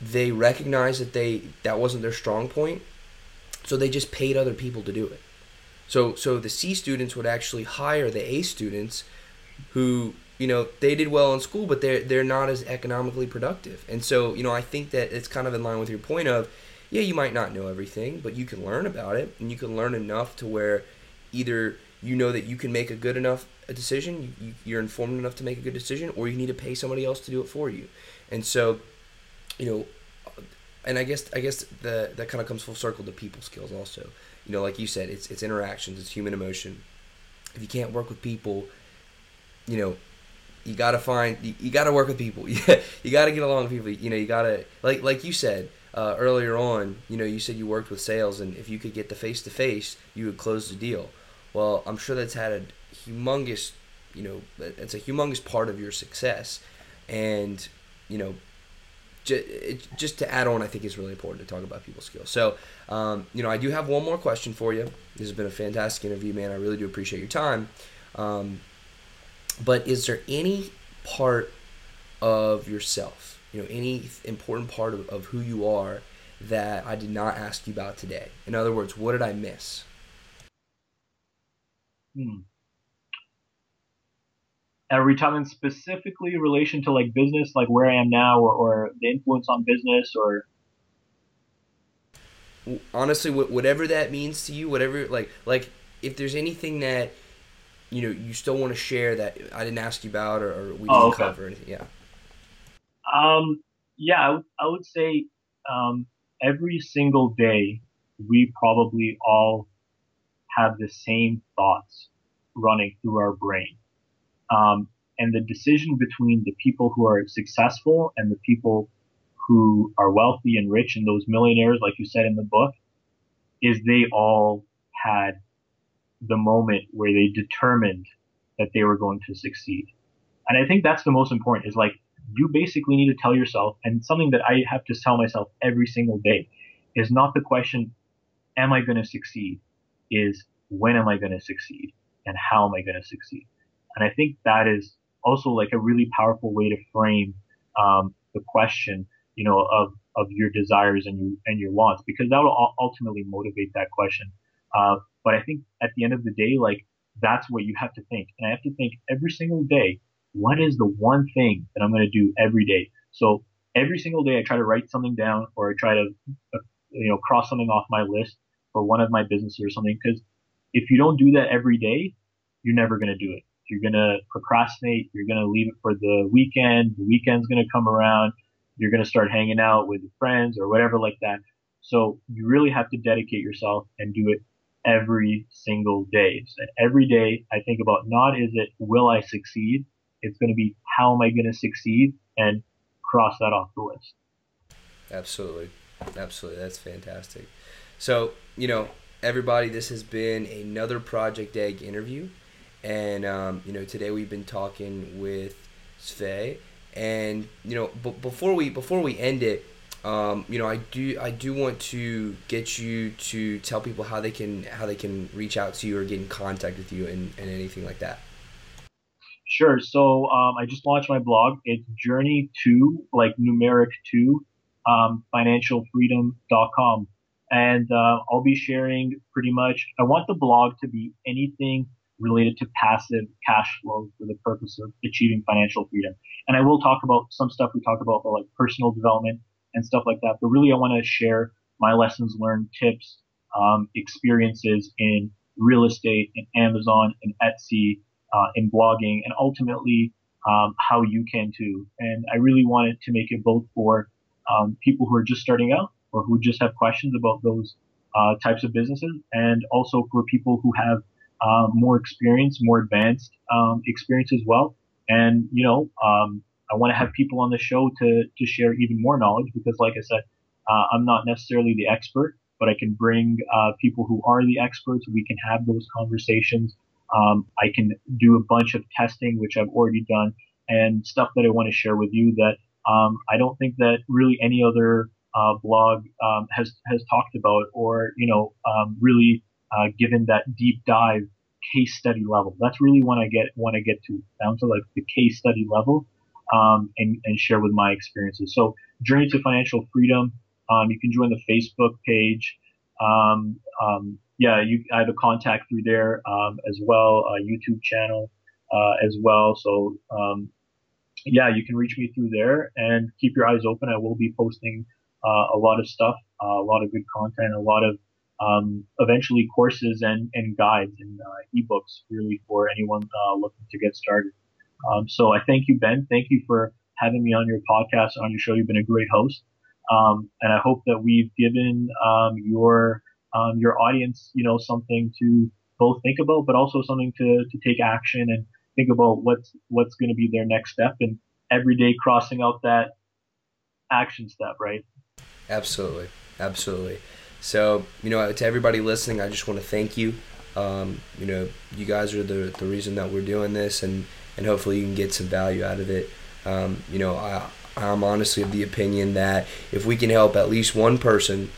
they recognized that they that wasn't their strong point. So they just paid other people to do it. So so the C students would actually hire the A students who you know they did well in school but they're they're not as economically productive. And so you know i think that it's kind of in line with your point of yeah you might not know everything but you can learn about it and you can learn enough to where either you know that you can make a good enough a decision you, you're informed enough to make a good decision or you need to pay somebody else to do it for you. And so you know and i guess i guess the that kind of comes full circle to people skills also. You know, like you said, it's it's interactions, it's human emotion. If you can't work with people, you know, you gotta find you, you gotta work with people. You gotta get along with people. You know, you gotta like like you said uh, earlier on. You know, you said you worked with sales, and if you could get the face to face, you would close the deal. Well, I'm sure that's had a humongous, you know, it's a humongous part of your success, and you know, just to add on, I think it's really important to talk about people skills. So, um, you know, I do have one more question for you. This has been a fantastic interview, man. I really do appreciate your time. Um, but is there any part of yourself, you know, any important part of, of who you are that I did not ask you about today? In other words, what did I miss? Hmm. Are we talking specifically in relation to like business, like where I am now, or, or the influence on business, or? Honestly, whatever that means to you, whatever like like if there's anything that you know you still want to share that I didn't ask you about or, or we didn't oh, okay. cover anything, yeah. Um, yeah, I, w- I would say um, every single day we probably all have the same thoughts running through our brain. Um, and the decision between the people who are successful and the people who are wealthy and rich and those millionaires, like you said in the book, is they all had the moment where they determined that they were going to succeed. And I think that's the most important is like, you basically need to tell yourself, and something that I have to tell myself every single day is not the question, am I going to succeed? Is when am I going to succeed? And how am I going to succeed? And I think that is also like a really powerful way to frame um, the question, you know, of of your desires and you and your wants, because that will ultimately motivate that question. Uh, but I think at the end of the day, like that's what you have to think, and I have to think every single day, what is the one thing that I'm going to do every day? So every single day, I try to write something down, or I try to, uh, you know, cross something off my list for one of my businesses or something. Because if you don't do that every day, you're never going to do it. You're going to procrastinate. You're going to leave it for the weekend. The weekend's going to come around. You're going to start hanging out with friends or whatever like that. So you really have to dedicate yourself and do it every single day. So every day I think about not is it will I succeed? It's going to be how am I going to succeed and cross that off the list. Absolutely. Absolutely. That's fantastic. So, you know, everybody, this has been another Project Egg interview. And, um, you know, today we've been talking with Sve. And, you know, b- before we before we end it, um, you know, I do I do want to get you to tell people how they can how they can reach out to you or get in contact with you and, and anything like that. Sure. So um, I just launched my blog. It's Journey to like numeric two um, financialfreedom.com, and uh, I'll be sharing pretty much. I want the blog to be anything related to passive cash flow for the purpose of achieving financial freedom. And I will talk about some stuff we talked about, like personal development and stuff like that. But really, I want to share my lessons learned, tips, um, experiences in real estate, in Amazon, in Etsy, uh, in blogging, and ultimately um, how you can too. And I really wanted to make it both for um, people who are just starting out or who just have questions about those uh, types of businesses, and also for people who have uh, more experience, more advanced um, experience as well. And you know, um, I want to have people on the show to to share even more knowledge because, like I said, uh, I'm not necessarily the expert, but I can bring uh, people who are the experts. We can have those conversations. Um, I can do a bunch of testing, which I've already done, and stuff that I want to share with you that um, I don't think that really any other uh, blog um, has has talked about or you know um, really uh, given that deep dive case study level. That's really when I get when I get to down to like the case study level um, and, and share with my experiences. So Journey to Financial Freedom. Um, you can join the Facebook page. Um, um, yeah, you, I have a contact through there um, as well, a YouTube channel uh, as well. So um, yeah, you can reach me through there and keep your eyes open. I will be posting uh, a lot of stuff, uh, a lot of good content, a lot of um, eventually courses and, and guides and uh, ebooks really for anyone uh, looking to get started. Um, so I thank you, Ben. Thank you for having me on your podcast, on your show. You've been a great host. Um, and I hope that we've given um, your um, your audience, you know, something to both think about, but also something to, to take action and think about what's what's going to be their next step and every day crossing out that action step, right? Absolutely, absolutely. So you know, to everybody listening, I just want to thank you. Um, you know, you guys are the the reason that we're doing this, and and hopefully you can get some value out of it. Um, you know, I I'm honestly of the opinion that if we can help at least one person,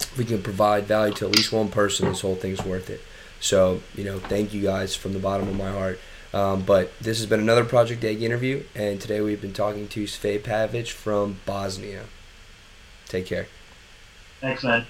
if we can provide value to at least one person, this whole thing's worth it. So, you know, thank you guys from the bottom of my heart. Um, but this has been another Project Egg interview, and today we've been talking to Sve Pavic from Bosnia. Take care. Thanks, man.